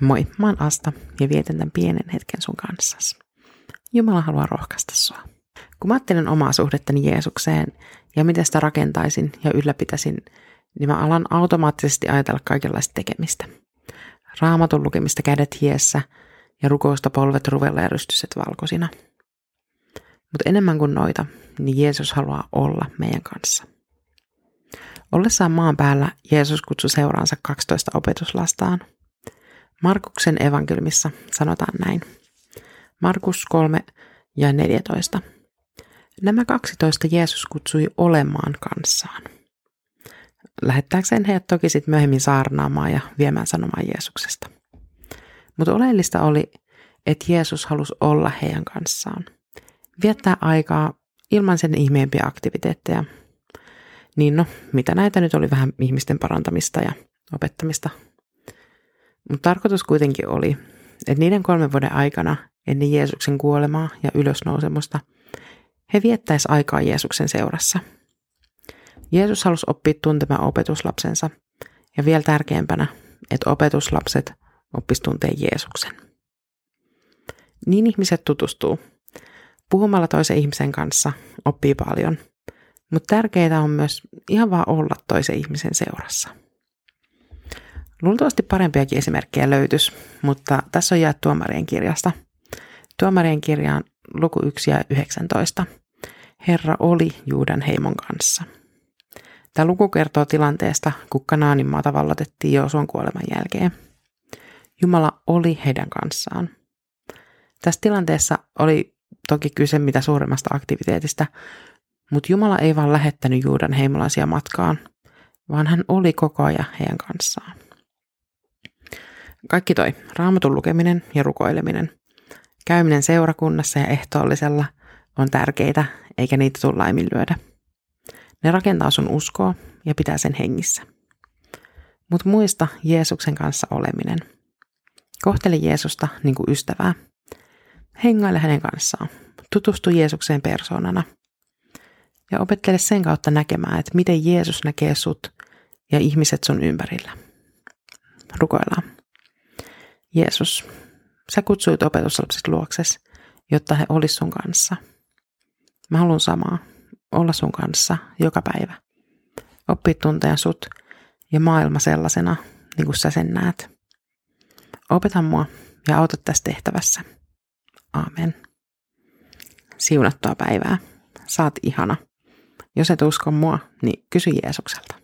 Moi, mä oon Asta ja vietän tämän pienen hetken sun kanssasi. Jumala haluaa rohkaista sua. Kun mä ajattelen omaa suhdettani Jeesukseen ja miten sitä rakentaisin ja ylläpitäisin, niin mä alan automaattisesti ajatella kaikenlaista tekemistä. Raamatun lukemista kädet hiessä ja rukousta polvet ruvella ja rystyset valkoisina. Mutta enemmän kuin noita, niin Jeesus haluaa olla meidän kanssa. Ollessaan maan päällä Jeesus kutsui seuraansa 12 opetuslastaan – Markuksen evankeliumissa sanotaan näin. Markus 3 ja 14. Nämä 12 Jeesus kutsui olemaan kanssaan. Lähettääkseen heidät toki sitten myöhemmin saarnaamaan ja viemään sanomaan Jeesuksesta. Mutta oleellista oli, että Jeesus halusi olla heidän kanssaan. Viettää aikaa ilman sen ihmeempiä aktiviteetteja. Niin no, mitä näitä nyt oli vähän ihmisten parantamista ja opettamista mutta tarkoitus kuitenkin oli, että niiden kolmen vuoden aikana ennen Jeesuksen kuolemaa ja ylösnousemusta he viettäis aikaa Jeesuksen seurassa. Jeesus halusi oppia tuntemaan opetuslapsensa ja vielä tärkeämpänä, että opetuslapset oppis tuntee Jeesuksen. Niin ihmiset tutustuu. Puhumalla toisen ihmisen kanssa oppii paljon, mutta tärkeää on myös ihan vaan olla toisen ihmisen seurassa. Luultavasti parempiakin esimerkkejä löytyisi, mutta tässä on jaettu tuomarien kirjasta. Tuomarien kirjaan luku 1 ja 19. Herra oli Juudan heimon kanssa. Tämä luku kertoo tilanteesta, kun Kanaanin maata vallatettiin Joosuan kuoleman jälkeen. Jumala oli heidän kanssaan. Tässä tilanteessa oli toki kyse mitä suuremmasta aktiviteetista, mutta Jumala ei vaan lähettänyt Juudan heimolaisia matkaan, vaan hän oli koko ajan heidän kanssaan. Kaikki toi, raamatun lukeminen ja rukoileminen. Käyminen seurakunnassa ja ehtoollisella on tärkeitä, eikä niitä tule laiminlyödä. Ne rakentaa sun uskoa ja pitää sen hengissä. Mutta muista Jeesuksen kanssa oleminen. Kohtele Jeesusta niin kuin ystävää. Hengaile hänen kanssaan. Tutustu Jeesukseen persoonana. Ja opettele sen kautta näkemään, että miten Jeesus näkee sut ja ihmiset sun ympärillä. Rukoillaan. Jeesus, sä kutsuit opetuslapset luokses, jotta he olis sun kanssa. Mä haluan samaa, olla sun kanssa joka päivä. Oppi tuntea sut ja maailma sellaisena, niin kuin sä sen näet. Opeta mua ja auta tässä tehtävässä. Aamen. Siunattua päivää. Saat ihana. Jos et usko mua, niin kysy Jeesukselta.